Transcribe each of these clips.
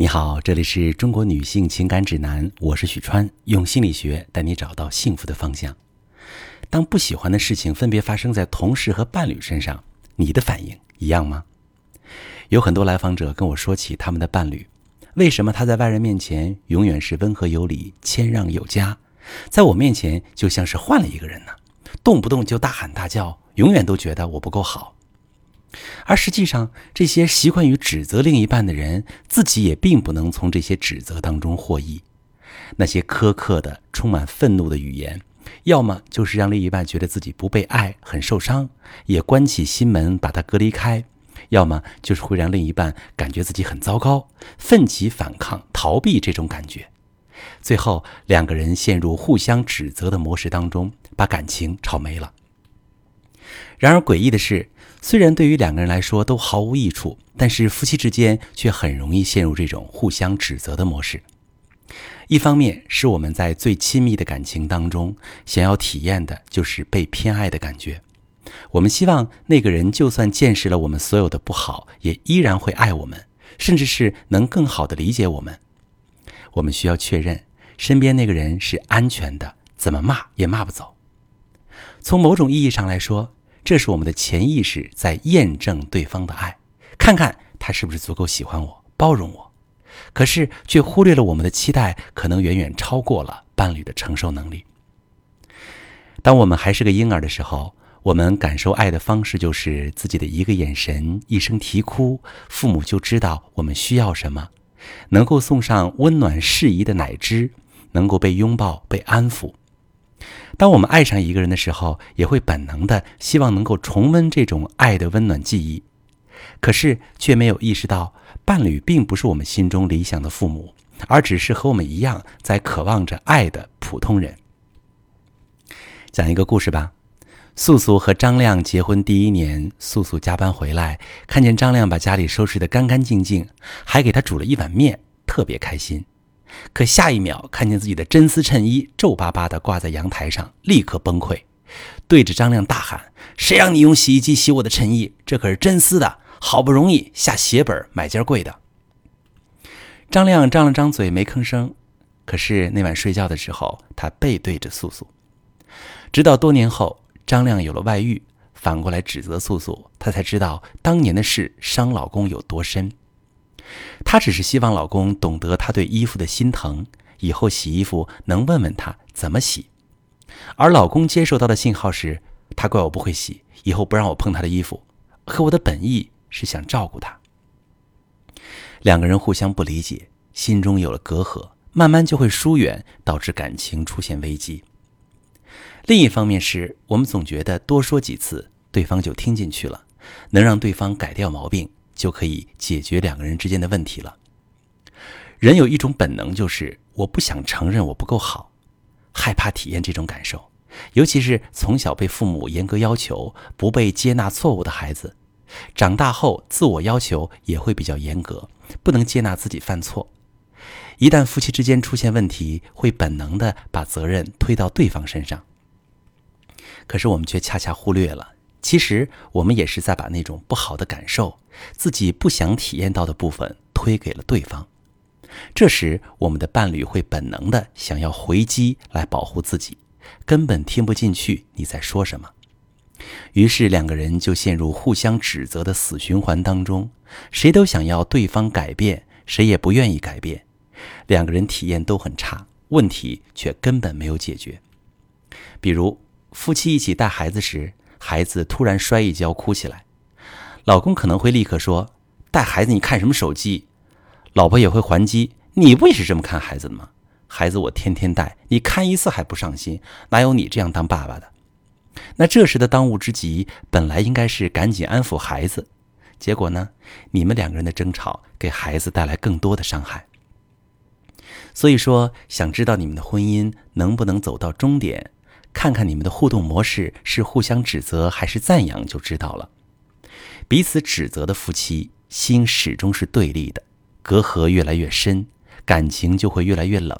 你好，这里是中国女性情感指南，我是许川，用心理学带你找到幸福的方向。当不喜欢的事情分别发生在同事和伴侣身上，你的反应一样吗？有很多来访者跟我说起他们的伴侣，为什么他在外人面前永远是温和有礼、谦让有加，在我面前就像是换了一个人呢？动不动就大喊大叫，永远都觉得我不够好。而实际上，这些习惯于指责另一半的人，自己也并不能从这些指责当中获益。那些苛刻的、充满愤怒的语言，要么就是让另一半觉得自己不被爱，很受伤，也关起心门把他隔离开；要么就是会让另一半感觉自己很糟糕，奋起反抗、逃避这种感觉。最后，两个人陷入互相指责的模式当中，把感情吵没了。然而，诡异的是。虽然对于两个人来说都毫无益处，但是夫妻之间却很容易陷入这种互相指责的模式。一方面是我们在最亲密的感情当中，想要体验的就是被偏爱的感觉。我们希望那个人就算见识了我们所有的不好，也依然会爱我们，甚至是能更好的理解我们。我们需要确认身边那个人是安全的，怎么骂也骂不走。从某种意义上来说。这是我们的潜意识在验证对方的爱，看看他是不是足够喜欢我、包容我。可是却忽略了我们的期待可能远远超过了伴侣的承受能力。当我们还是个婴儿的时候，我们感受爱的方式就是自己的一个眼神、一声啼哭，父母就知道我们需要什么，能够送上温暖适宜的奶汁，能够被拥抱、被安抚。当我们爱上一个人的时候，也会本能的希望能够重温这种爱的温暖记忆，可是却没有意识到，伴侣并不是我们心中理想的父母，而只是和我们一样在渴望着爱的普通人。讲一个故事吧。素素和张亮结婚第一年，素素加班回来，看见张亮把家里收拾得干干净净，还给他煮了一碗面，特别开心。可下一秒，看见自己的真丝衬衣皱巴巴地挂在阳台上，立刻崩溃，对着张亮大喊：“谁让你用洗衣机洗我的衬衣？这可是真丝的，好不容易下血本买件贵的。”张亮张了张嘴没吭声。可是那晚睡觉的时候，他背对着素素。直到多年后，张亮有了外遇，反过来指责素素，他才知道当年的事伤老公有多深。她只是希望老公懂得她对衣服的心疼，以后洗衣服能问问她怎么洗。而老公接受到的信号是，他怪我不会洗，以后不让我碰他的衣服。可我的本意是想照顾他。两个人互相不理解，心中有了隔阂，慢慢就会疏远，导致感情出现危机。另一方面是我们总觉得多说几次，对方就听进去了，能让对方改掉毛病。就可以解决两个人之间的问题了。人有一种本能，就是我不想承认我不够好，害怕体验这种感受。尤其是从小被父母严格要求、不被接纳错误的孩子，长大后自我要求也会比较严格，不能接纳自己犯错。一旦夫妻之间出现问题，会本能的把责任推到对方身上。可是我们却恰恰忽略了。其实我们也是在把那种不好的感受、自己不想体验到的部分推给了对方。这时，我们的伴侣会本能的想要回击来保护自己，根本听不进去你在说什么。于是，两个人就陷入互相指责的死循环当中，谁都想要对方改变，谁也不愿意改变。两个人体验都很差，问题却根本没有解决。比如，夫妻一起带孩子时。孩子突然摔一跤，哭起来，老公可能会立刻说：“带孩子你看什么手机？”老婆也会还击：“你不也是这么看孩子的吗？孩子我天天带，你看一次还不上心，哪有你这样当爸爸的？”那这时的当务之急，本来应该是赶紧安抚孩子，结果呢，你们两个人的争吵给孩子带来更多的伤害。所以说，想知道你们的婚姻能不能走到终点？看看你们的互动模式是互相指责还是赞扬，就知道了。彼此指责的夫妻，心始终是对立的，隔阂越来越深，感情就会越来越冷；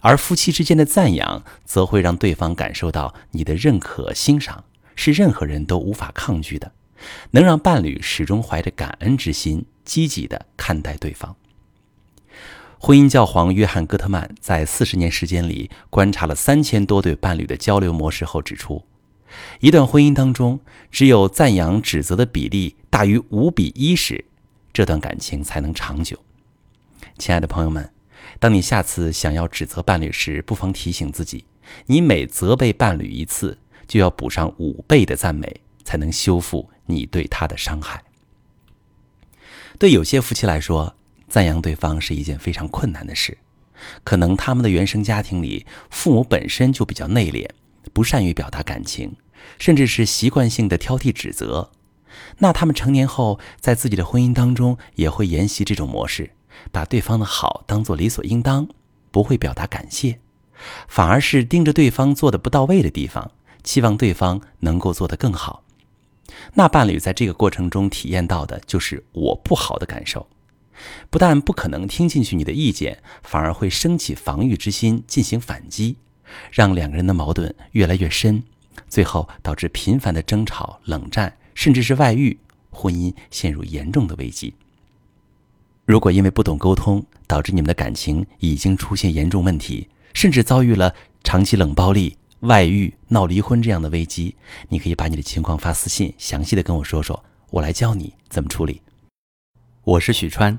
而夫妻之间的赞扬，则会让对方感受到你的认可、欣赏，是任何人都无法抗拒的，能让伴侣始终怀着感恩之心，积极的看待对方。婚姻教皇约翰·戈特曼在四十年时间里观察了三千多对伴侣的交流模式后指出，一段婚姻当中，只有赞扬指责的比例大于五比一时，这段感情才能长久。亲爱的朋友们，当你下次想要指责伴侣时，不妨提醒自己：你每责备伴侣一次，就要补上五倍的赞美，才能修复你对他的伤害。对有些夫妻来说，赞扬对方是一件非常困难的事，可能他们的原生家庭里，父母本身就比较内敛，不善于表达感情，甚至是习惯性的挑剔指责。那他们成年后，在自己的婚姻当中，也会沿袭这种模式，把对方的好当做理所应当，不会表达感谢，反而是盯着对方做的不到位的地方，期望对方能够做得更好。那伴侣在这个过程中体验到的就是我不好的感受。不但不可能听进去你的意见，反而会升起防御之心进行反击，让两个人的矛盾越来越深，最后导致频繁的争吵、冷战，甚至是外遇，婚姻陷入严重的危机。如果因为不懂沟通，导致你们的感情已经出现严重问题，甚至遭遇了长期冷暴力、外遇、闹离婚这样的危机，你可以把你的情况发私信，详细的跟我说说，我来教你怎么处理。我是许川，